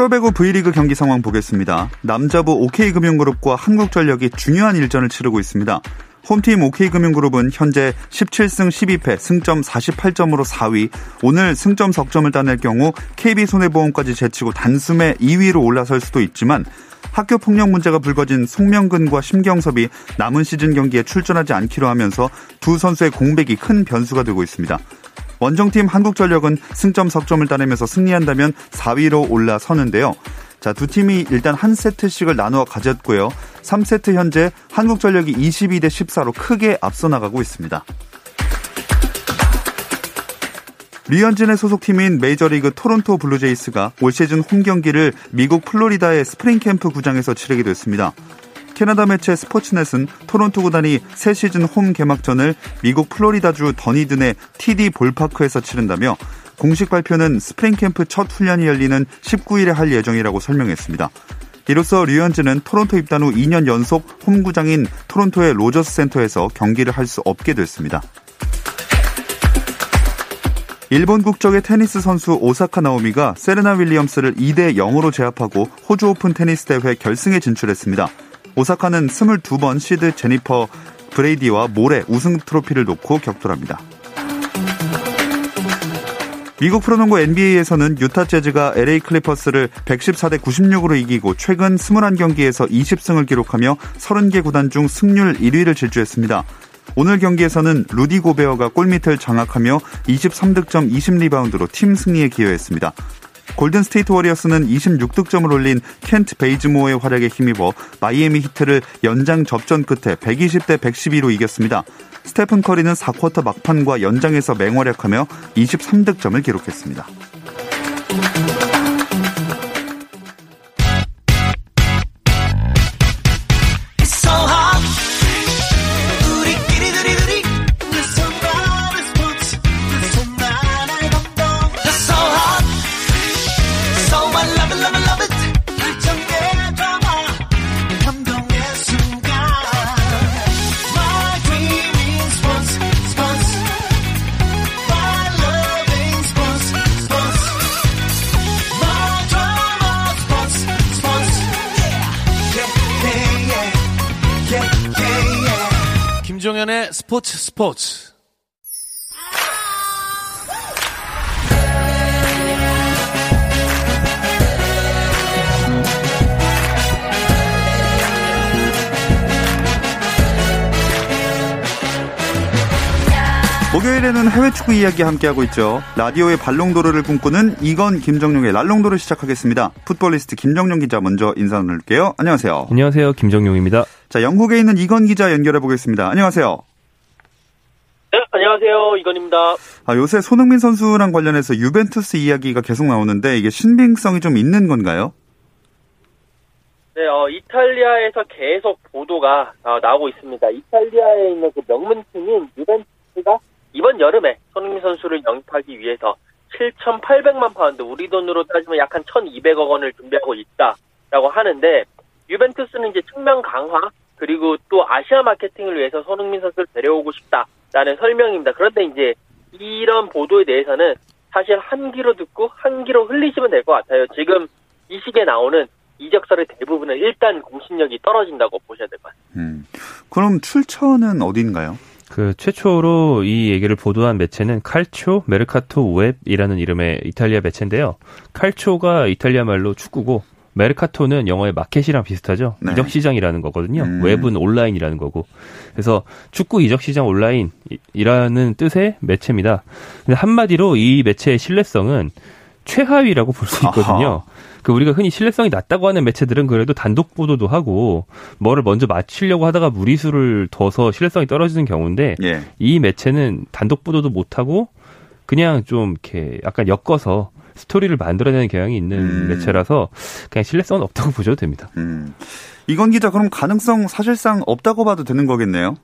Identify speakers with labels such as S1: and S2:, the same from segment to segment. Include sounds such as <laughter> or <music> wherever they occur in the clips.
S1: 프로배구 V리그 경기 상황 보겠습니다. 남자부 OK금융그룹과 한국전력이 중요한 일전을 치르고 있습니다. 홈팀 OK금융그룹은 현재 17승 12패 승점 48점으로 4위. 오늘 승점 석점을 따낼 경우 KB손해보험까지 제치고 단숨에 2위로 올라설 수도 있지만 학교 폭력 문제가 불거진 송명근과 심경섭이 남은 시즌 경기에 출전하지 않기로 하면서 두 선수의 공백이 큰 변수가 되고 있습니다. 원정팀 한국전력은 승점 석점을 따내면서 승리한다면 4위로 올라서는데요. 자, 두 팀이 일단 한 세트씩을 나누어 가졌고요. 3세트 현재 한국전력이 22대 14로 크게 앞서 나가고 있습니다. 류현진의 소속팀인 메이저리그 토론토 블루제이스가 올 시즌 홈 경기를 미국 플로리다의 스프링 캠프 구장에서 치르게 됐습니다. 캐나다 매체 스포츠넷은 토론토 구단이 새 시즌 홈 개막전을 미국 플로리다주 더니든의 TD 볼파크에서 치른다며 공식 발표는 스프링 캠프 첫 훈련이 열리는 19일에 할 예정이라고 설명했습니다. 이로써 류현진은 토론토 입단 후 2년 연속 홈구장인 토론토의 로저스 센터에서 경기를 할 수 없게 됐습니다. 일본 국적의 테니스 선수 오사카 나오미가 세레나 윌리엄스를 2대 0으로 제압하고 호주 오픈 테니스 대회 결승에 진출했습니다. 오사카는 22번 시드 제니퍼 브레이디와 모레 우승 트로피를 놓고 격돌합니다. 미국 프로농구 NBA에서는 유타 재즈가 LA 클리퍼스를 114대 96으로 이기고 최근 21경기에서 20승을 기록하며 30개 구단 중 승률 1위를 질주했습니다. 오늘 경기에서는 루디 고베어가 골밑을 장악하며 23득점 20리바운드로 팀 승리에 기여했습니다. 골든 스테이트 워리어스는 26득점을 올린 켄트 베이즈모어의 활약에 힘입어 마이애미 히트를 연장 접전 끝에 120대 112로 이겼습니다. 스테픈 커리는 4쿼터 막판과 연장에서 맹활약하며 23득점을 기록했습니다.
S2: 스포츠 스포츠.
S1: 목요일에는 해외 축구 이야기 함께하고 있죠. 라디오의 발롱도르를 꿈꾸는 이건 김정용의 랄롱도르 시작하겠습니다. 풋볼리스트 김정용 기자 먼저 인사 나눌게요. 안녕하세요.
S3: 안녕하세요. 김정용입니다.
S1: 자, 영국에 있는 이건 기자 연결해 보겠습니다. 안녕하세요.
S4: 네, 안녕하세요. 이건입니다.
S1: 아, 요새 손흥민 선수랑 관련해서 유벤투스 이야기가 계속 나오는데 이게 신빙성이 좀 있는 건가요?
S4: 네, 어, 이탈리아에서 계속 보도가 어, 나오고 있습니다. 이탈리아에 있는 그 명문팀인 유벤투스가 이번 여름에 손흥민 선수를 영입하기 위해서 7,800만 파운드, 우리 돈으로 따지면 약 한 1,200억 원을 준비하고 있다라고 하는데 유벤투스는 이제 측면 강화 그리고 또 아시아 마케팅을 위해서 손흥민 선수를 데려오고 싶다 라는 설명입니다. 그런데 이제 이런 보도에 대해서는 사실 한 귀로 듣고 한 귀로 흘리시면 될 것 같아요. 지금 이 시기에 나오는 이적설의 대부분은 일단 공신력이 떨어진다고 보셔야 될 것 같습니다.
S1: 음, 그럼 출처는 어딘가요?
S3: 그 최초로 이 얘기를 보도한 매체는 칼초 메르카토 웹이라는 이름의 이탈리아 매체인데요. 칼초가 이탈리아 말로 축구고 메르카토는 영어의 마켓이랑 비슷하죠.
S1: 네.
S3: 이적 시장이라는 거거든요.
S1: 음.
S3: 웹은 온라인이라는 거고. 그래서 축구 이적 시장 온라인이라는 뜻의 매체입니다. 근데 한마디로 이 매체의 신뢰성은 최하위라고 볼 수 있거든요.
S1: 아하.
S3: 그 우리가 흔히 신뢰성이 낮다고 하는 매체들은 그래도 단독 보도도 하고 뭐를 먼저 맞추려고 하다가 무리수를 둬서 신뢰성이 떨어지는 경우인데
S1: 예.
S3: 이 매체는 단독 보도도 못 하고 그냥 좀 이렇게 약간 엮어서 스토리를 만들어내는 경향이 있는
S1: 음.
S3: 매체라서 그냥 신뢰성은 없다고 <laughs> 보셔도 됩니다.
S1: 음. 이건 기자 그럼 가능성 사실상 없다고 봐도 되는 거겠네요.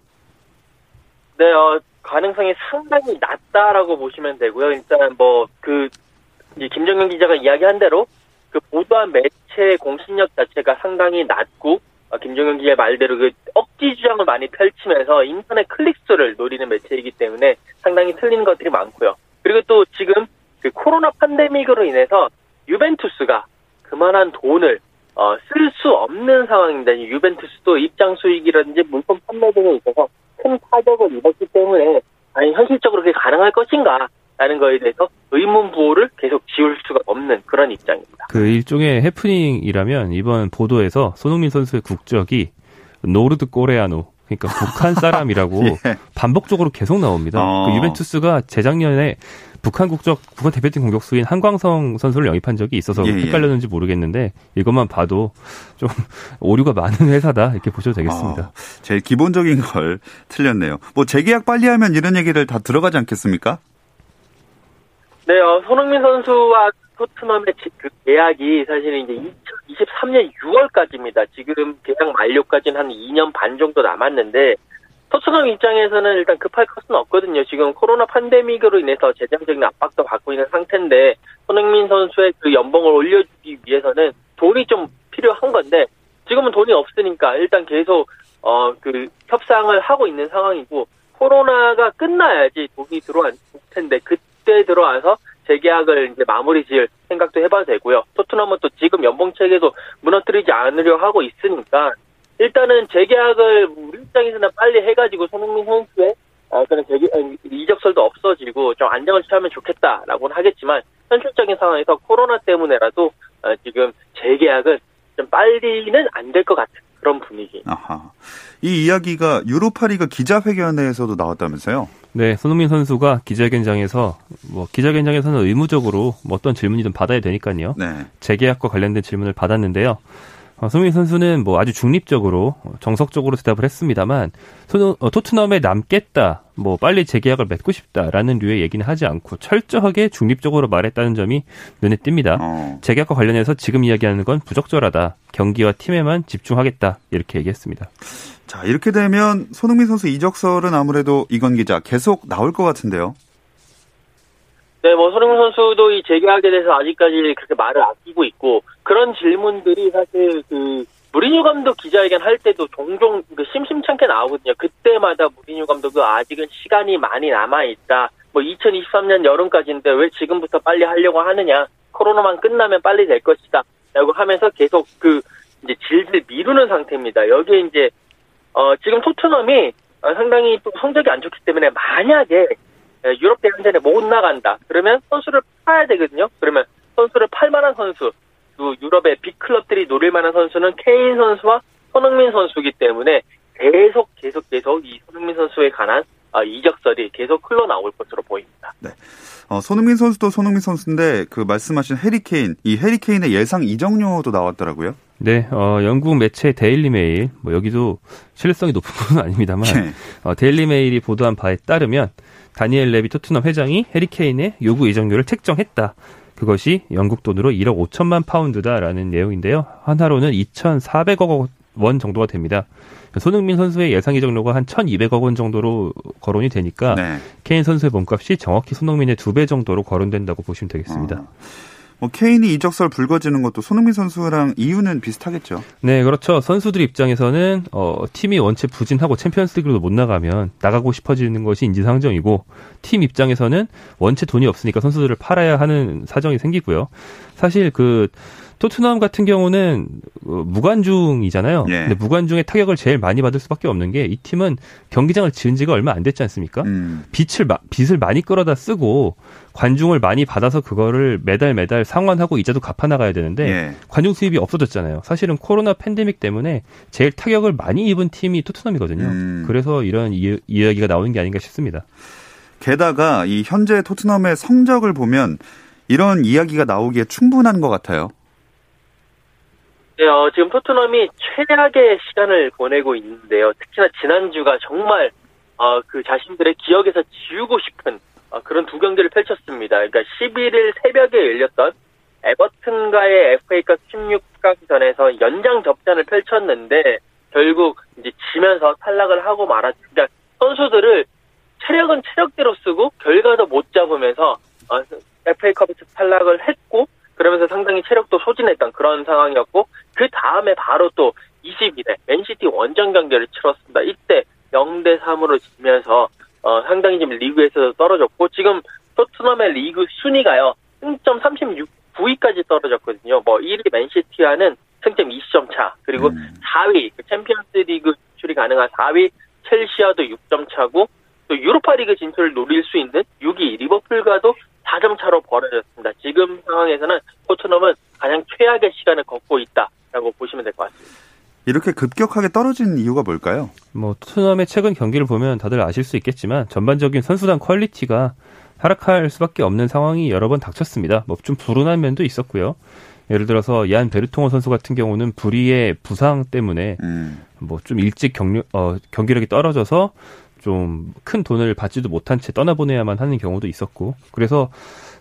S4: 네, 어, 가능성이 상당히 낮다라고 보시면 되고요. 일단 뭐그 김정현 기자가 이야기한 대로 그 보도한 매체의 공신력 자체가 상당히 낮고 어, 김정현 기자의 말대로 그 억지 주장을 많이 펼치면서 인터넷 클릭 수를 노리는 매체이기 때문에 상당히 틀린 것들이 많고요. 그리고 또 지금 그 코로나 팬데믹으로 인해서 유벤투스가 그만한 돈을 어, 쓸 수 없는. 이 유벤투스도 입장 수익이라든지 물품 판매 등에 있어서 큰 타격을 입었기 때문에 아니 현실적으로 그게 가능할 것인가 라는 거에 대해서 의문 부호를 계속 지울 수가 없는 그런 입장입니다.
S3: 그 일종의 해프닝이라면 이번 보도에서 손흥민 선수의 국적이 노르드 코레아노 그러니까 북한 사람이라고 <laughs>
S1: 예.
S3: 반복적으로 계속 나옵니다.
S1: 어.
S3: 그 유벤투스가 재작년에 북한 국적 북한 대표팀 공격수인 한광성 선수를 영입한 적이 있어서
S1: 예, 예.
S3: 헷갈렸는지 모르겠는데 이것만 봐도 좀 <laughs> 오류가 많은 회사다 이렇게 보셔도 되겠습니다.
S1: 어, 제일 기본적인 걸 틀렸네요. 뭐 재계약 빨리 하면 이런 얘기를 다 들어가지 않겠습니까?
S4: 네, 어, 손흥민 선수와 토트넘의 지- 그 계약이 사실은 이제 2023년 6월까지입니다. 지금 계약 만료까지는 한 2년 반 정도 남았는데 토트넘 입장에서는 일단 급할 것은 없거든요. 지금 코로나 팬데믹으로 인해서 재정적인 압박도 받고 있는 상태인데 손흥민 선수의 그 연봉을 올려주기 위해서는 돈이 좀 필요한 건데 지금은 돈이 없으니까 일단 계속 어 그 협상을 하고 있는 상황이고 코로나가 끝나야지 돈이 들어올 텐데 그때 들어와서 재계약을 이제 마무리 지을 생각도 해봐도 되고요. 토트넘은 또 지금 연봉 체계도 무너뜨리지 않으려 하고 있으니까 일단은 재계약을 우리 입장에서는 빨리 해가지고 손흥민 선수의 아, 그런 재계, 아니, 이적설도 없어지고 좀 안정을 취하면 좋겠다라고는 하겠지만 현실적인 상황에서 코로나 때문에라도 어, 지금 재계약은 좀 빨리는 안 될 것 같은 그런 분위기.
S1: 아하. 이 이야기가 유로파리그 기자회견에서도 나왔다면서요?
S3: 네, 손흥민 선수가 기자회견장에서 뭐 기자회견장에서는 의무적으로 뭐 어떤 질문이든 받아야 되니까요.
S1: 네.
S3: 재계약과 관련된 질문을 받았는데요. 어, 손흥민 선수는 뭐 아주 중립적으로 어, 정석적으로 대답을 했습니다만 손, 어, 토트넘에 남겠다, 뭐 빨리 재계약을 맺고 싶다라는 류의 얘기는 하지 않고 철저하게 중립적으로 말했다는 점이 눈에 띕니다.
S1: 어.
S3: 재계약과 관련해서 지금 이야기하는 건 부적절하다. 경기와 팀에만 집중하겠다. 이렇게 얘기했습니다.
S1: 자, 이렇게 되면 손흥민 선수 이적설은 아무래도 이건 기자 계속 나올 것 같은데요.
S4: 네, 뭐 손흥민 선수도 이 재계약에 대해서 아직까지 그렇게 말을 아끼고 있고 그런 질문들이 사실 그 무리뉴 감독 기자회견 할 때도 종종 그 심심찮게 나오거든요. 그때마다 무리뉴 감독도 아직은 시간이 많이 남아 있다. 뭐 2023년 여름까지인데 왜 지금부터 빨리 하려고 하느냐? 코로나만 끝나면 빨리 될 것이다. 라고 하면서 계속 그 이제 질질 미루는 상태입니다. 여기에 이제 어 지금 토트넘이 어, 상당히 또 성적이 안 좋기 때문에 만약에 예, 유럽 대항전에 못 나간다. 그러면 선수를 팔아야 되거든요. 그러면 선수를 팔 만한 선수, 또 유럽의 빅클럽들이 노릴 만한 선수는 케인 선수와 손흥민 선수이기 때문에 계속 계속 계속 이 손흥민 선수에 관한 아, 이적설이 계속 흘러나올 것으로 보입니다.
S1: 어, 손흥민 선수도 손흥민 선수인데 그 말씀하신 해리케인, 이 해리케인의 예상 이적료도 나왔더라고요.
S3: 네, 어, 영국 매체 데일리 메일, 뭐 여기도 신뢰성이 높은 <laughs> 건 아닙니다만,
S1: 네.
S3: 어, 데일리 메일이 보도한 바에 따르면 다니엘 레비 토트넘 회장이 해리 케인의 요구 이적료를 책정했다. 그것이 영국 돈으로 1억 5천만 파운드다라는 내용인데요. 한화로는 2,400억 원 정도가 됩니다. 손흥민 선수의 예상 이적료가 한 1,200억 원 정도로 거론이 되니까
S1: 네.
S3: 케인 선수의 몸값이 정확히 손흥민의 두 배 정도로 거론된다고 보시면 되겠습니다.
S1: 어. 뭐 케인이 이적설 불거지는 것도 손흥민 선수랑 이유는 비슷하겠죠.
S3: 네, 그렇죠. 선수들 입장에서는 어, 팀이 원체 부진하고 챔피언스리그로 못 나가면 나가고 싶어지는 것이 인지상정이고 팀 입장에서는 원체 돈이 없으니까 선수들을 팔아야 하는 사정이 생기고요. 사실 그 토트넘 같은 경우는 어, 무관중이잖아요.
S1: 예.
S3: 근데 무관중의 타격을 제일 많이 받을 수밖에 없는 게 이 팀은 경기장을 지은 지가 얼마 안 됐지 않습니까?
S1: 음.
S3: 마- 빚을 많이 끌어다 쓰고 관중을 많이 받아서 그거를 매달 매달 상환하고 이자도 갚아 나가야 되는데
S1: 예.
S3: 관중 수입이 없어졌잖아요. 사실은 코로나 팬데믹 때문에 제일 타격을 많이 입은 팀이 토트넘이거든요.
S1: 음.
S3: 그래서 이런 이, 이야기가 나오는 게 아닌가 싶습니다.
S1: 게다가 이 현재 토트넘의 성적을 보면 이런 이야기가 나오기에 충분한 것 같아요.
S4: 네, 어, 지금 토트넘이 최악의 시간을 보내고 있는데요. 특히나 지난주가 정말 어, 그 자신들의 기억에서 지우고 싶은 어, 그런 두 경기를 펼쳤습니다. 그러니까 11일 새벽에 열렸던 에버튼과의 FA컵 16강전에서 연장 접전을 펼쳤는데 결국 이제 지면서 탈락을 하고 말았죠. 그러니까 선수들을 체력은 체력대로 쓰고 결과도 못 잡으면서 어, FA컵에서 탈락을 했고 그러면서 상당히 체력도 소진했던 그런 상황이었고 그 다음에 바로 또 20일에 맨시티 원정 경기를 치렀습니다. 이때 0대 3으로 지면서 어, 상당히 지금 리그에서도 떨어졌고 지금 토트넘의 리그 순위가요. 승점 39위까지 떨어졌거든요. 뭐 1위 맨시티와는 승점 20점 차. 그리고
S1: 음.
S4: 4위 그 챔피언스 리그 진출이 가능한 4위 첼시와도 6점 차고 또 유로파리그 진출을 노릴 수 있는 6위 리버풀과도 4점 차로 벌어졌습니다. 지금 상황에서는 토트넘은 가장 최악의 시간을 걷고 있다라고 보시면 될 것 같습니다.
S1: 이렇게 급격하게 떨어진 이유가 뭘까요?
S3: 뭐 토트넘의 최근 경기를 보면 다들 아실 수 있겠지만 전반적인 선수단 quality가 하락할 수밖에 없는 상황이 여러 번 닥쳤습니다. 뭐 좀 불운한 면도 있었고요. 예를 들어서 얀 베르통언 선수 같은 경우는 불의의 부상 때문에
S1: 음.
S3: 뭐 좀 일찍 경력, 어, 경기력이 떨어져서 좀 큰 돈을 받지도 못한 채 떠나보내야만 하는 경우도 있었고 그래서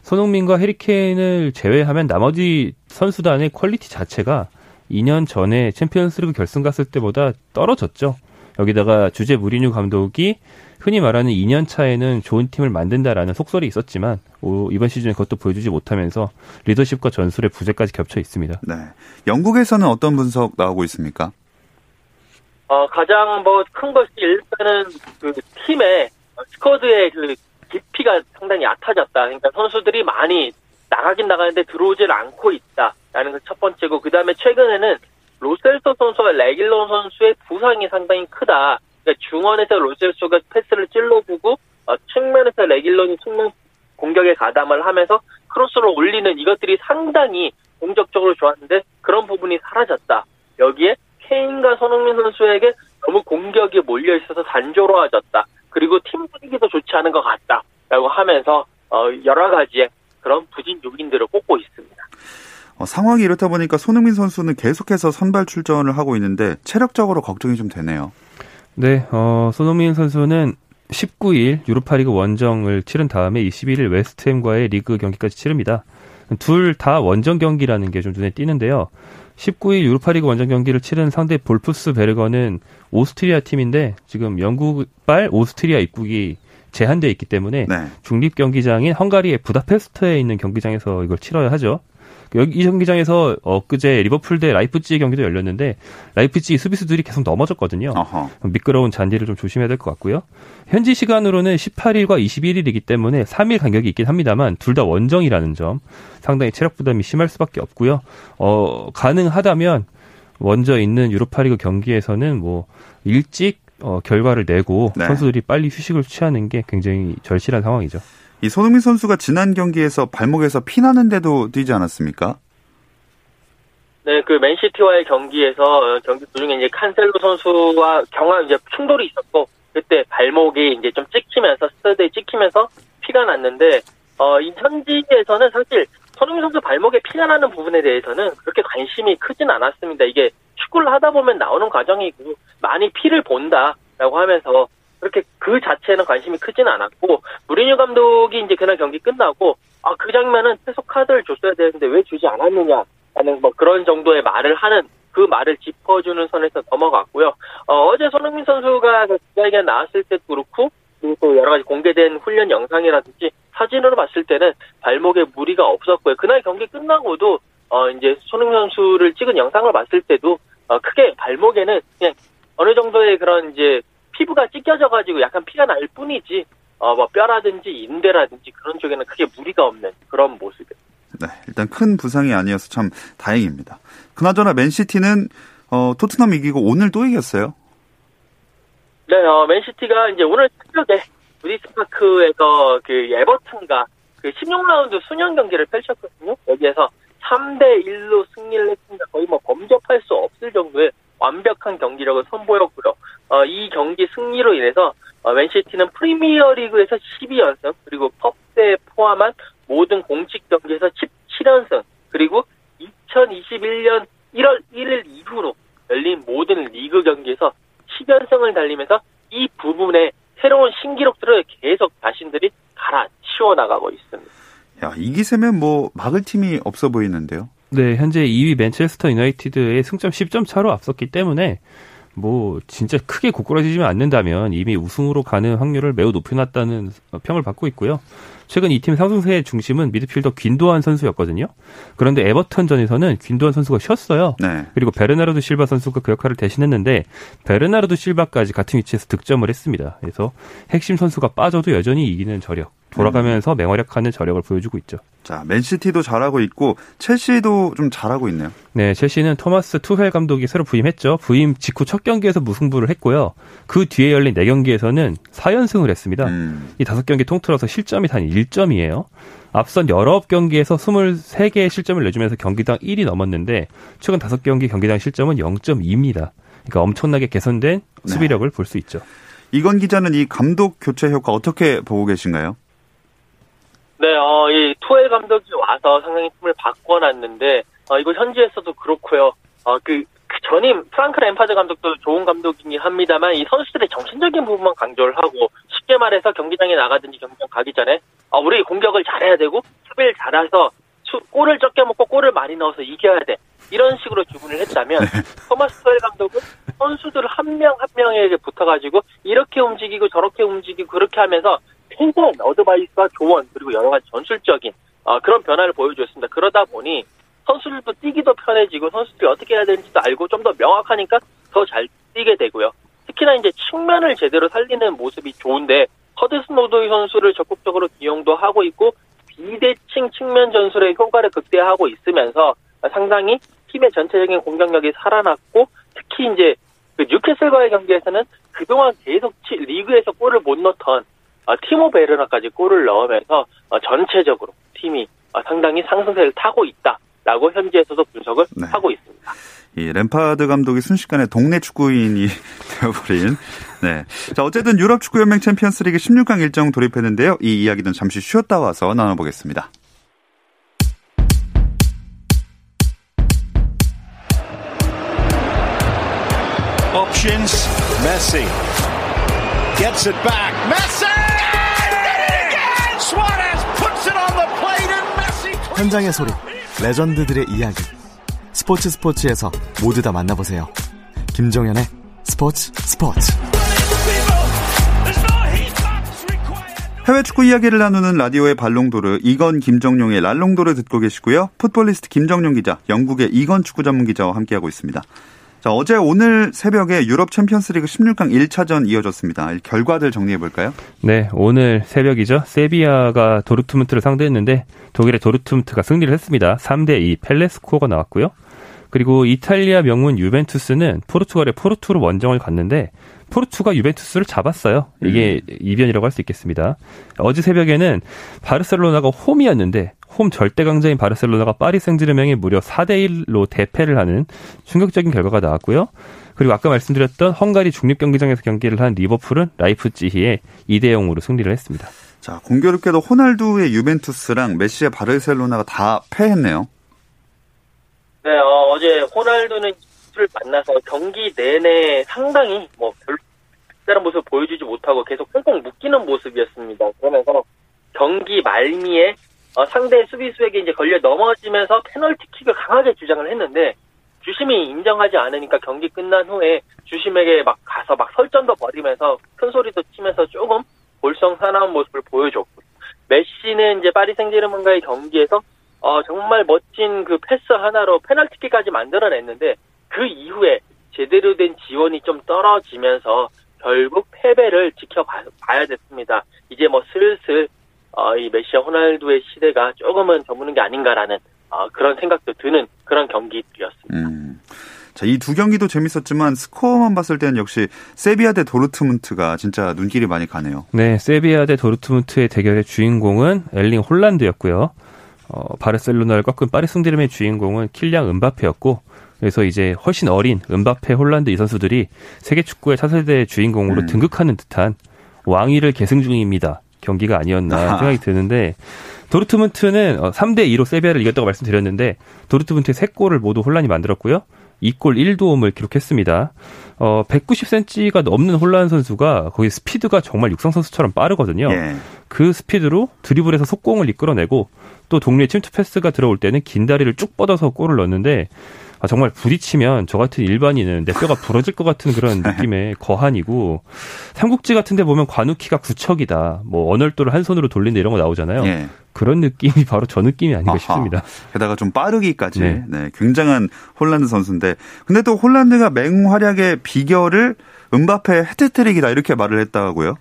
S3: 손흥민과 해리 케인을 제외하면 나머지 선수단의 quality 자체가 2년 전에 챔피언스리그 결승 갔을 때보다 떨어졌죠. 여기다가 주제 무리뉴 감독이 흔히 말하는 2년 차에는 좋은 팀을 만든다라는 속설이 있었지만 오, 이번 시즌에 그것도 보여주지 못하면서 리더십과 전술의 부재까지 겹쳐 있습니다.
S1: 네. 영국에서는 어떤 분석 나오고 있습니까?
S4: 어, 가장 뭐 큰 것이 일단은 그 팀의 스쿼드의 그 깊이가 상당히 얕아졌다. 그러니까 선수들이 많이 나가긴 나가는데 들어오질 않고 있다라는 게첫 번째고 그 다음에 최근에는 로셀소 선수와 레길론 선수의 부상이 상당히 크다. 그러니까 중원에서 로셀소가 패스를 찔러주고 어, 측면에서 레길론이 측면 공격에 가담을 하면서 크로스로 올리는 이것들이 상당히 공격적으로 좋았는데 그런 부분이 사라졌다. 여기에 케인과 손흥민 선수에게 너무 공격이 몰려 있어서 단조로워졌다. 그리고 팀 분위기도 좋지 않은 것 같다라고 하면서 어, 여러 가지의 그런 부진 요인들을 꼽고 있습니다.
S1: 어, 상황이 이렇다 보니까 손흥민 선수는 계속해서 선발 출전을 하고 있는데 체력적으로 걱정이 좀 되네요.
S3: 네, 어, 손흥민 선수는 19일 유로파리그 원정을 치른 다음에 21일 웨스트햄과의 리그 경기까지 치릅니다. 둘 다 원정 경기라는 게 좀 눈에 띄는데요. 19일 유로파리그 원정 경기를 치른 상대 볼프스 베르거는 오스트리아 팀인데 지금 영국발 오스트리아 입국이 제한되어 있기 때문에
S1: 네.
S3: 중립 경기장인 헝가리의 부다페스트에 있는 경기장에서 이걸 치러야 하죠. 여기 이 경기장에서 엊그제 리버풀 대 라이프치히 경기도 열렸는데 라이프찌히 수비수들이 계속 넘어졌거든요.
S1: 어허.
S3: 미끄러운 잔디를 좀 조심해야 될 것 같고요. 현지 시간으로는 18일과 21일이기 때문에 3일 간격이 있긴 합니다만 둘 다 원정이라는 점 상당히 체력 부담이 심할 수밖에 없고요. 어, 가능하다면 먼저 있는 유로파리그 경기에서는 뭐 일찍 어, 결과를 내고
S1: 네.
S3: 선수들이 빨리 휴식을 취하는 게 굉장히 절실한 상황이죠.
S1: 이 손흥민 선수가 지난 경기에서 발목에서 피 나는데도 뛰지 않았습니까?
S4: 네, 그 맨시티와의 경기에서 어, 경기 도중에 이제 칸셀로 선수와 경합 이제 충돌이 있었고 그때 발목이 이제 좀 찍히면서 스터드에 찍히면서 피가 났는데 어, 이 현지에서는 사실 손흥민 선수 발목에 피가 나는 부분에 대해서는 그렇게 관심이 크진 않았습니다. 이게 축구를 하다 보면 나오는 과정이고 많이 피를 본다라고 하면서 그렇게 그 자체는 관심이 크진 않았고 무리뉴 감독이 이제 그날 경기 끝나고 아 그 장면은 최소 카드를 줬어야 되는데 왜 주지 않았느냐라는 뭐 그런 정도의 말을 하는 그 말을 짚어주는 선에서 넘어갔고요. 어, 제 손흥민 선수가 그 기자회견 나왔을 때도 그렇고 그리고 또 여러 가지 공개된 훈련 영상이라든지 사진으로 봤을 때는 발목에 무리가 없었고요. 그날 경기 끝나고도 어 이제 손흥민 선수를 찍은 영상을 봤을 때도 어 크게 발목에는 그냥 어느 정도의 그런 이제 피부가 찢겨져 가지고 약간 피가 날 뿐이지 어 뭐 뼈라든지 인대라든지 그런 쪽에는 크게 무리가 없는 그런 모습이에요.
S1: 네, 일단 큰 부상이 아니어서 참 다행입니다. 그나저나 맨시티는 어, 토트넘 이기고 오늘 또 이겼어요.
S4: 네, 어, 맨시티가 이제 오늘 새벽에 브리스파크에서 그 에버튼과 그 16라운드 수년 경기를 펼쳤거든요. 여기에서 3대 1로 승리를 했습니다. 거의 뭐 범접할 수 없을 정도의 완벽한 경기력을 선보였고요. 어, 이 경기 승리로 인해서 어, 맨시티는 프리미어리그에서 12연승 그리고 컵대 포함한 모든 공식 경기에서 17연승 그리고 2021년 1월 1일 이후로 열린 모든 리그 경기에서 10연승을 달리면서 이 부분에 새로운 신기록들을 계속 자신들이 갈아치우고 치워 나가고 있습니다.
S1: 야, 이 기세면 뭐 막을 팀이 없어 보이는데요.
S3: 네, 현재 2위 맨체스터 유나이티드의 승점 10점 차로 앞섰기 때문에 뭐 진짜 크게 고꾸라지지만 않는다면 이미 우승으로 가는 확률을 매우 높여놨다는 평을 받고 있고요. 최근 이 팀 상승세의 중심은 미드필더 귄도한 선수였거든요. 그런데 에버턴전에서는 귄도한 선수가 쉬었어요.
S1: 네.
S3: 그리고 베르나르도 실바 선수가 그 역할을 대신했는데 베르나르도 실바까지 같은 위치에서 득점을 했습니다. 그래서 핵심 선수가 빠져도 여전히 이기는 저력, 돌아가면서 맹활약하는 저력을 보여주고 있죠.
S1: 자, 맨시티도 잘하고 있고 첼시도 좀 잘하고 있네요.
S3: 네, 첼시는 토마스 투헬 감독이 새로 부임했죠. 부임 직후 첫 경기에서 무승부를 했고요. 그 뒤에 열린 4경기에서는 4연승을 했습니다.
S1: 음.
S3: 이 5경기 통틀어서 실점이 단 1점이에요. 앞선 19경기에서 23개의 실점을 내주면서 경기당 1이 넘었는데 최근 5경기 경기당 실점은 0.2입니다. 그러니까 엄청나게 개선된
S1: 네.
S3: 수비력을 볼수 있죠.
S1: 이건 기자는 이 감독 교체 효과 어떻게 보고 계신가요?
S4: 네, 어, 이 투엘 감독이 와서 상당히 팀을 바꿔놨는데, 어, 이거 현지에서도 그렇고요. 어, 그, 그 전임 프랑크 램파드 감독도 좋은 감독이긴 합니다만, 이 선수들의 정신적인 부분만 강조를 하고, 쉽게 말해서 경기장에 나가든지 경기장 가기 전에, 어, 우리 공격을 잘해야 되고, 수비를 잘해서, 수, 골을 적게 먹고 골을 많이 넣어서 이겨야 돼. 이런 식으로 주문을 했다면, 토마스 투엘 감독은 선수들 한 명 한 명에게 붙어가지고, 이렇게 움직이고 저렇게 움직이고 그렇게 하면서, 최대한 어드바이스와 조언 그리고 여러 가지 전술적인 어, 그런 변화를 보여줬습니다. 그러다 보니 선수들도 뛰기도 편해지고 선수들이 어떻게 해야 되는지도 알고 좀 더 명확하니까 더 잘 뛰게 되고요. 특히나 이제 측면을 제대로 살리는 모습이 좋은데 허드슨 오도이 선수를 적극적으로 기용도 하고 있고 비대칭 측면 전술의 효과를 극대화하고 있으면서 상당히 팀의 전체적인 공격력이 살아났고 특히 이제 그 뉴캐슬과의 경기에서는 그동안 계속 치- 리그에서 골을 못 넣던 어, 티모 베르나까지 골을 넣으면서 어, 전체적으로 팀이 어, 상당히 상승세를 타고 있다라고 현지에서도 분석을
S1: 네.
S4: 하고 있습니다.
S1: 이 램파드 감독이 순식간에 동네 축구인이 <laughs> 되어버린. 네. 자, 어쨌든 유럽 축구연맹 챔피언스 리그 16강 일정 돌입했는데요. 이 이야기는 잠시 쉬었다 와서 나눠보겠습니다.
S2: Options. Messi. Gets it back. Messi! Suarez
S5: 현장의 소리, 레전드들의 이야기. 스포츠 스포츠에서 모두 다 만나보세요. 김종현의 스포츠 스포츠.
S1: 해외 축구 이야기를 나누는 라디오의 발롱도르 이건 김정용의 랄롱도르 듣고 계시고요. 풋볼리스트 김정용 기자, 영국의 이건 축구 전문 기자와 함께하고 있습니다. 자, 어제 오늘 새벽에 유럽 챔피언스리그 16강 1차전 이어졌습니다. 결과들 정리해 볼까요?
S3: 네, 오늘 새벽이죠. 세비야가 도르트문트를 상대했는데 독일의 도르트문트가 승리를 했습니다. 3대 2 펠레 스코어가 나왔고요. 그리고 이탈리아 명문 유벤투스는 포르투갈의 포르투로 원정을 갔는데 포르투가 유벤투스를 잡았어요. 이게 이변이라고 할 수 있겠습니다. 어제 새벽에는 바르셀로나가 홈이었는데 홈 절대 강자인 바르셀로나가 파리 생제르맹에 무려 4대 1로 대패를 하는 충격적인 결과가 나왔고요. 그리고 아까 말씀드렸던 헝가리 중립 경기장에서 경기를 한 리버풀은 라이프치히에 2대 0으로 승리를 했습니다.
S1: 자, 공교롭게도 호날두의 유벤투스랑 메시의 바르셀로나가 다 패했네요.
S4: 네, 어, 제 호날두는 를 만나서 경기 내내 상당히 뭐 별, 다른 모습을 보여주지 못하고 계속 꽁꽁 묶이는 모습이었습니다. 그러면서 경기 말미에 어, 상대 수비수에게 이제 걸려 넘어지면서 페널티킥을 강하게 주장을 했는데 주심이 인정하지 않으니까 경기 끝난 후에 주심에게 막 가서 막 설전도 벌이면서 큰 소리도 치면서 조금 볼썽사나운 모습을 보여줬고 메시는 이제 파리 생제르맹과의 경기에서 어, 정말 멋진 그 패스 하나로 페널티킥까지 만들어냈는데 그 이후에 제대로 된 지원이 좀 떨어지면서 결국 패배를 지켜봐야 됐습니다. 이제 뭐 슬슬 어, 이 메시와 호날두의 시대가 조금은 저무는 게 아닌가라는 어, 그런 생각도 드는 그런 경기였습니다.
S1: 음. 자, 이 두 경기도 재밌었지만 스코어만 봤을 때는 역시 세비야 대 도르트문트가 진짜 눈길이 많이 가네요.
S3: 네, 세비야 대 도르트문트의 대결의 주인공은 엘링 홀란드였고요. 어, 바르셀로나를 꺾은 파리 생제르맹의 주인공은 킬리안 음바페였고 그래서 이제 훨씬 어린 음바페, 홀란드 이 선수들이 세계 축구의 차세대 주인공으로
S1: 음.
S3: 등극하는 듯한 왕위를 계승 중입니다. 경기가 아니었나
S1: 아하.
S3: 생각이 드는데 도르트문트는 어, 3대 2로 세비야를 이겼다고 말씀드렸는데 도르트문트의 세 골을 모두 혼란이 만들었고요. 2골 1도움을 기록했습니다. 어, 190cm가 넘는 홀란 선수가 거기 스피드가 정말 육상 선수처럼 빠르거든요.
S1: 예.
S3: 그 스피드로 드리블에서 속공을 이끌어내고 또 동료의 침투 패스가 들어올 때는 긴 다리를 쭉 뻗어서 골을 넣는데 아, 정말 부딪히면 저 같은 일반인은 내 뼈가 부러질 것 같은 그런 느낌의 거한이고 삼국지 같은 데 보면 관우키가 구척이다. 뭐 언얼도를 한 손으로 돌린다 이런 거 나오잖아요.
S1: 예.
S3: 그런 느낌이 <laughs> 바로 저 느낌이 아닌가
S1: 아하.
S3: 싶습니다.
S1: 게다가 좀 빠르기까지 네.
S3: 네.
S1: 굉장한 홀란드 선수인데 근데 또 홀란드가 맹활약의 비결을 은바페 헤트트릭이다 이렇게 말을 했다고요?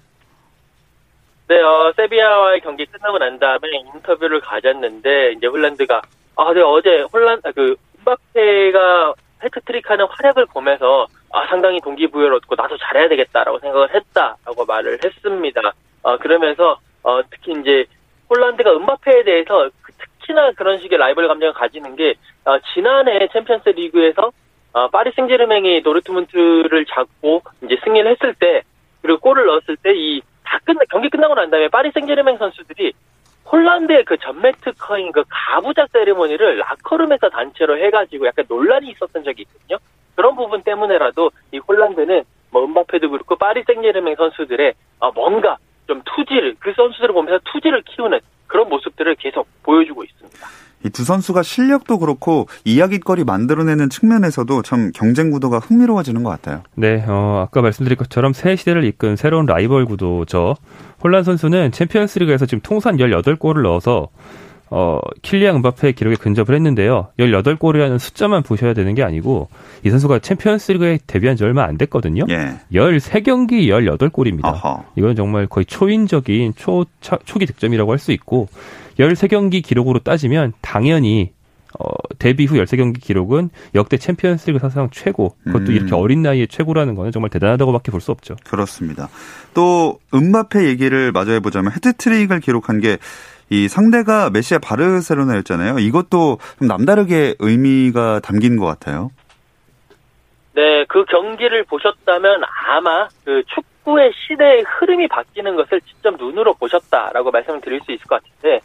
S4: 네, 어, 세비야와의 경기 끝나고 난 다음에 인터뷰를 가졌는데 이제 홀란드가 아, 네 어제 홀란 아, 그 음바페가 해트트릭하는 활약을 보면서 아, 상당히 동기부여를 얻고 나도 잘해야 되겠다라고 생각을 했다라고 말을 했습니다. 어, 그러면서 어, 특히 이제 홀란드가 음바페에 대해서 그- 특히나 그런 식의 라이벌 감정을 가지는 게 어, 지난해 챔피언스 리그에서 어, 파리 생제르맹이 도르트문트를 잡고 이제 승리를 했을 때 그리고 골을 넣었을 때 이 다 끝나 경기 끝나고 난 다음에 파리 생제르맹 선수들이 홀란드의 그 전매특허인 그 가부좌 세리머니를 라커룸에서 단체로 해가지고 약간 논란이 있었던 적이 있거든요. 그런 부분 때문에라도 이 홀란드는 뭐 은바페도 그렇고 파리 생제르맹 선수들의 어, 뭔가 좀 투지를 그 선수들을 보면서 투지를 키우는 그런 모습들을 계속 보여주고 있습니다.
S1: 이 두 선수가 실력도 그렇고 이야기거리 만들어내는 측면에서도 참 경쟁 구도가 흥미로워지는 것 같아요.
S3: 네, 어, 아까 말씀드린 것처럼 새 시대를 이끈 새로운 라이벌 구도죠. 홀란 선수는 챔피언스리그에서 지금 통산 18골을 넣어서 어, 킬리안 음바페의 기록에 근접을 했는데요. 18골이라는 숫자만 보셔야 되는 게 아니고 이 선수가 챔피언스리그에 데뷔한 지 얼마 안 됐거든요.
S1: 예.
S3: 13경기 18골입니다.
S1: 아하.
S3: 이건 정말 거의 초인적인 초, 차- 초기 득점이라고 할 수 있고 13경기 기록으로 따지면 당연히 어, 데뷔 후 13경기 기록은 역대 챔피언스 리그 사상 최고. 그것도
S1: 음.
S3: 이렇게 어린 나이에 최고라는 거는 정말 대단하다고밖에 볼 수 없죠.
S1: 그렇습니다. 또 음바페 얘기를 마저 해보자면 해트트릭을 기록한 게 이 상대가 메시의 바르셀로나였잖아요. 이것도 좀 남다르게 의미가 담긴 것 같아요.
S4: 네, 그 경기를 보셨다면 아마 그 축구의 시대의 흐름이 바뀌는 것을 직접 눈으로 보셨다라고 말씀을 드릴 수 있을 것 같은데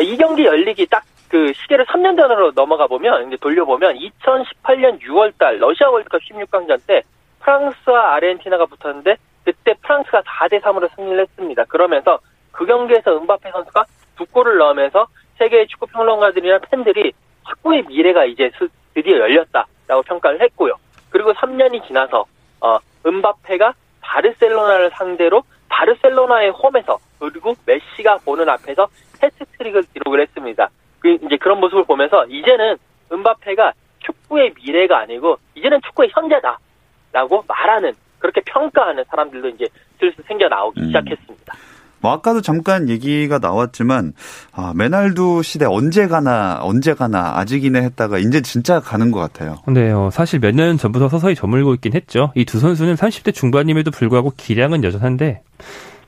S4: 이 경기 열리기 딱 그 시계를 3년 전으로 넘어가 보면 이제 돌려보면 2018년 6월달 러시아 월드컵 16강전 때 프랑스와 아르헨티나가 붙었는데 그때 프랑스가 4대 3으로 승리를 했습니다. 그러면서 그 경기에서 은바페 선수가 두 골을 넣으면서 세계 축구 평론가들이나 팬들이 축구의 미래가 이제 스- 드디어 열렸다라고 평가를 했고요. 그리고 3년이 지나서 어, 은바페가 바르셀로나를 상대로 바르셀로나의 홈에서 그리고 메시가 보는 앞에서 해트트릭을 기록을 했습니다. 그 이제 그런 모습을 보면서 이제는 은바페가 축구의 미래가 아니고 이제는 축구의 현재다라고 말하는 그렇게 평가하는 사람들도 이제 슬슬 생겨 나오기
S1: 음.
S4: 시작했습니다.
S1: 뭐 아까도 잠깐 얘기가 나왔지만 아, 메날두 시대 언제 가나 언제 가나 아직이네 했다가 이제 진짜 가는 것 같아요.
S3: 근데 어, 사실 몇 년 전부터 서서히 저물고 있긴 했죠. 이 두 선수는 30대 중반임에도 불구하고 기량은 여전한데 이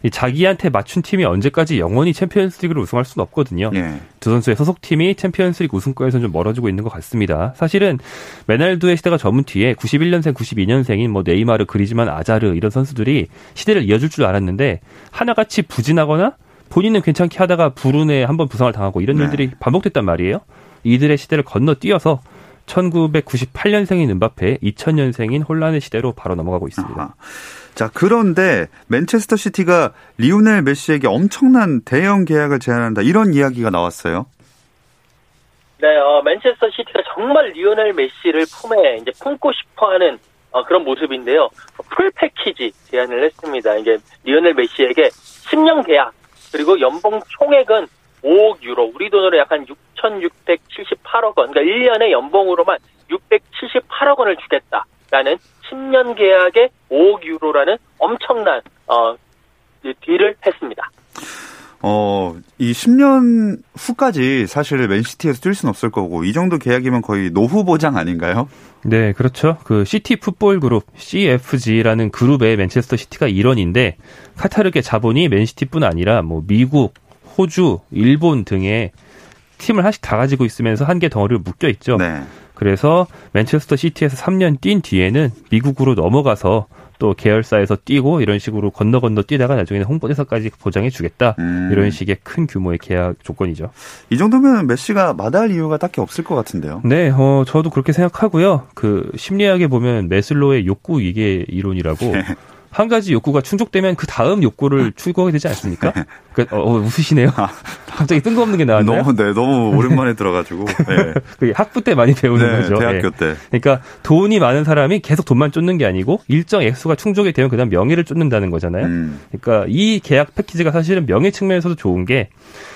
S3: 자기한테 맞춘 팀이 언제까지 영원히 챔피언스리그를 우승할 수는 없거든요.
S1: 예.
S3: 두 선수의 소속팀이 챔피언스리그 우승권에서 좀 멀어지고 있는 것 같습니다. 사실은 메날두의 시대가 저문 뒤에 91년생, 92년생인 뭐 네이마르, 그리즈만, 아자르 이런 선수들이 시대를 이어줄 줄 알았는데 하나같이 부진하거나 본인은 괜찮게 하다가 불운에 한번 부상을 당하고 이런
S1: 네.
S3: 일들이 반복됐단 말이에요. 이들의 시대를 건너뛰어서 1998년생인 음바페, 2000년생인 홀란드의 시대로 바로 넘어가고 있습니다.
S1: 아하. 자, 그런데 맨체스터 시티가 리오넬 메시에게 엄청난 대형 계약을 제안한다. 이런 이야기가 나왔어요.
S4: 네, 어, 맨체스터 시티가 정말 리오넬 메시를 품에 이제 품고 싶어 하는 어, 그런 모습인데요. full package 제안을 했습니다. 이제 리오넬 메시에게 10년 계약 그리고 연봉 총액은 5억 유로, 우리 돈으로 약 한 6,678억 원, 그러니까 1년에 연봉으로만 678억 원을 주겠다라는 10년 계약에 5억 유로라는 엄청난 어, 이 deal을 했습니다.
S1: 어, 이 10년 후까지 사실 맨시티에서 뛸 수는 없을 거고 이 정도 계약이면 거의 노후 보장 아닌가요?
S3: 네, 그렇죠. 그 시티 풋볼 그룹 CFG라는 그룹의 맨체스터 시티가 일원인데 카타르계 자본이 맨시티뿐 아니라 뭐 미국, 호주, 일본 등의 팀을 하나씩 다 가지고 있으면서 한 개 덩어리로 묶여 있죠.
S1: 네.
S3: 그래서 맨체스터 시티에서 3년 뛴 뒤에는 미국으로 넘어가서 또 계열사에서 뛰고 이런 식으로 건너 건너 뛰다가 나중에는 홍보대사까지 보장해 주겠다
S1: 음.
S3: 이런 식의 큰 규모의 계약 조건이죠.
S1: 이 정도면 메시가 마다할 이유가 딱히 없을 것 같은데요.
S3: 네, 어, 저도 그렇게 생각하고요. 그 심리학에 보면 메슬로의 욕구 위계 이론이라고 <laughs>
S1: 네.
S3: 한 가지 욕구가 충족되면 그 다음 욕구를 추구하게 되지 않습니까? 그, 어, 어, 웃으시네요. 갑자기 뜬금없는 게 나왔나요?
S1: 너무 네 너무 <laughs> 오랜만에 들어가지고 네. <laughs>
S3: 그게 학부 때 많이 배우는
S1: 네,
S3: 거죠.
S1: 대학교
S3: 예.
S1: 때.
S3: 그러니까 돈이 많은 사람이 계속 돈만 쫓는 게 아니고 일정 액수가 충족이 되면 그다음 명예를 쫓는다는 거잖아요.
S1: 음.
S3: 그러니까 이 계약 패키지가 사실은 명예 측면에서도 좋은 게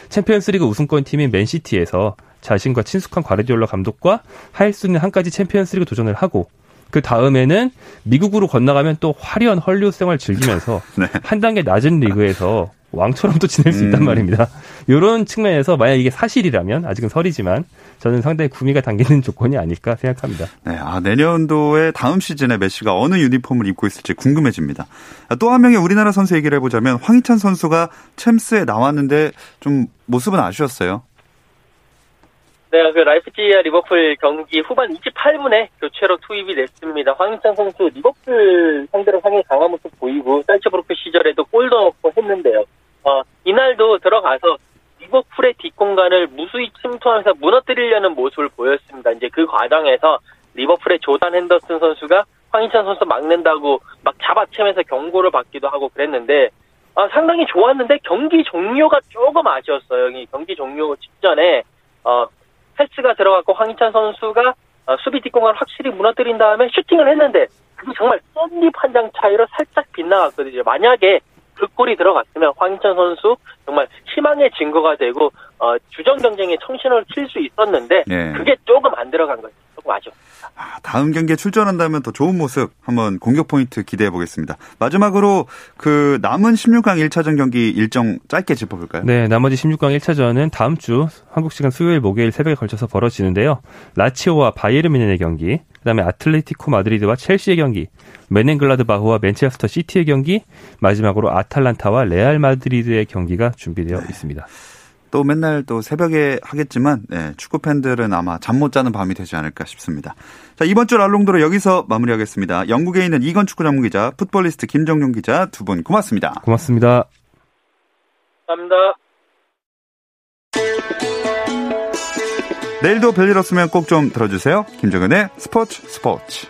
S3: 챔피언스리그 우승권 팀인 맨시티에서 자신과 친숙한 과르디올라 감독과 할 수 있는 한 가지 챔피언스리그 도전을 하고 그 다음에는 미국으로 건너가면 또 화려한 헐리우드 생활 즐기면서 <laughs>
S1: 네.
S3: 한 단계 낮은 리그에서 왕처럼 또 지낼 수 있단
S1: 음.
S3: 말입니다. 이런 측면에서 만약 이게 사실이라면 아직은 설이지만 저는 상당히 구미가 당기는 <laughs> 조건이 아닐까 생각합니다.
S1: 네, 아, 내년도에 다음 시즌에 메시가 어느 유니폼을 입고 있을지 궁금해집니다. 아, 또한 명의 우리나라 선수 얘기를 해보자면 황희찬 선수가 챔스에 나왔는데 좀 모습은 아쉬웠어요.
S4: 네, 그 라이프치히와 리버풀 경기 후반 28분에 교체로 투입이 됐습니다. 황희찬 선수 리버풀 상대로 상당히 강한 모습 보이고 잘츠부르크 시절에도 골도 넣고 했는데요. 어, 이날도 들어가서 리버풀의 뒷공간을 무수히 침투하면서 무너뜨리려는 모습을 보였습니다. 이제 그 과정에서 리버풀의 조단 핸더슨 선수가 황희찬 선수 막는다고 막 잡아채면서 경고를 받기도 하고 그랬는데 아, 상당히 좋았는데 경기 종료가 조금 아쉬웠어요. 이 경기 종료 직전에 어, 패스가 들어갔고 황희찬 선수가 어, 수비 뒷공간을 확실히 무너뜨린 다음에 슈팅을 했는데 그게 정말 썬립 한 장 차이로 살짝 빗나갔거든요. 만약에 그 골이 들어갔으면 황희찬 선수 정말 희망의 증거가 되고 어, 주전 경쟁에 청신을 칠 수 있었는데
S1: 예.
S4: 그게 조금 안 들어간 거죠. 조금 아쉬워.
S1: 아, 다음 경기에 출전한다면 더 좋은 모습 한번 공격 포인트 기대해 보겠습니다. 마지막으로 그 남은 16강 1차전 경기 일정 짧게 짚어볼까요?
S3: 네, 나머지 16강 1차전은 다음 주 한국 시간 수요일 목요일 새벽에 걸쳐서 벌어지는데요. 라치오와 바이에른 뮌헨의 경기, 그다음에 아틀레티코 마드리드와 첼시의 경기, 메넨글라드바흐와 맨체스터 시티의 경기, 마지막으로 아탈란타와 레알 마드리드의 경기가 준비되어 있습니다.
S1: 또 맨날 또 새벽에 하겠지만 네, 축구 팬들은 아마 잠 못 자는 밤이 되지 않을까 싶습니다. 자 이번 주 알롱도로 여기서 마무리하겠습니다. 영국에 있는 이건 축구 전문 기자, 풋볼리스트 김정용 기자 두 분 고맙습니다.
S3: 고맙습니다.
S4: 감사합니다.
S1: 내일도 별일 없으면 꼭 좀 들어주세요. 김정은의 스포츠 스포츠.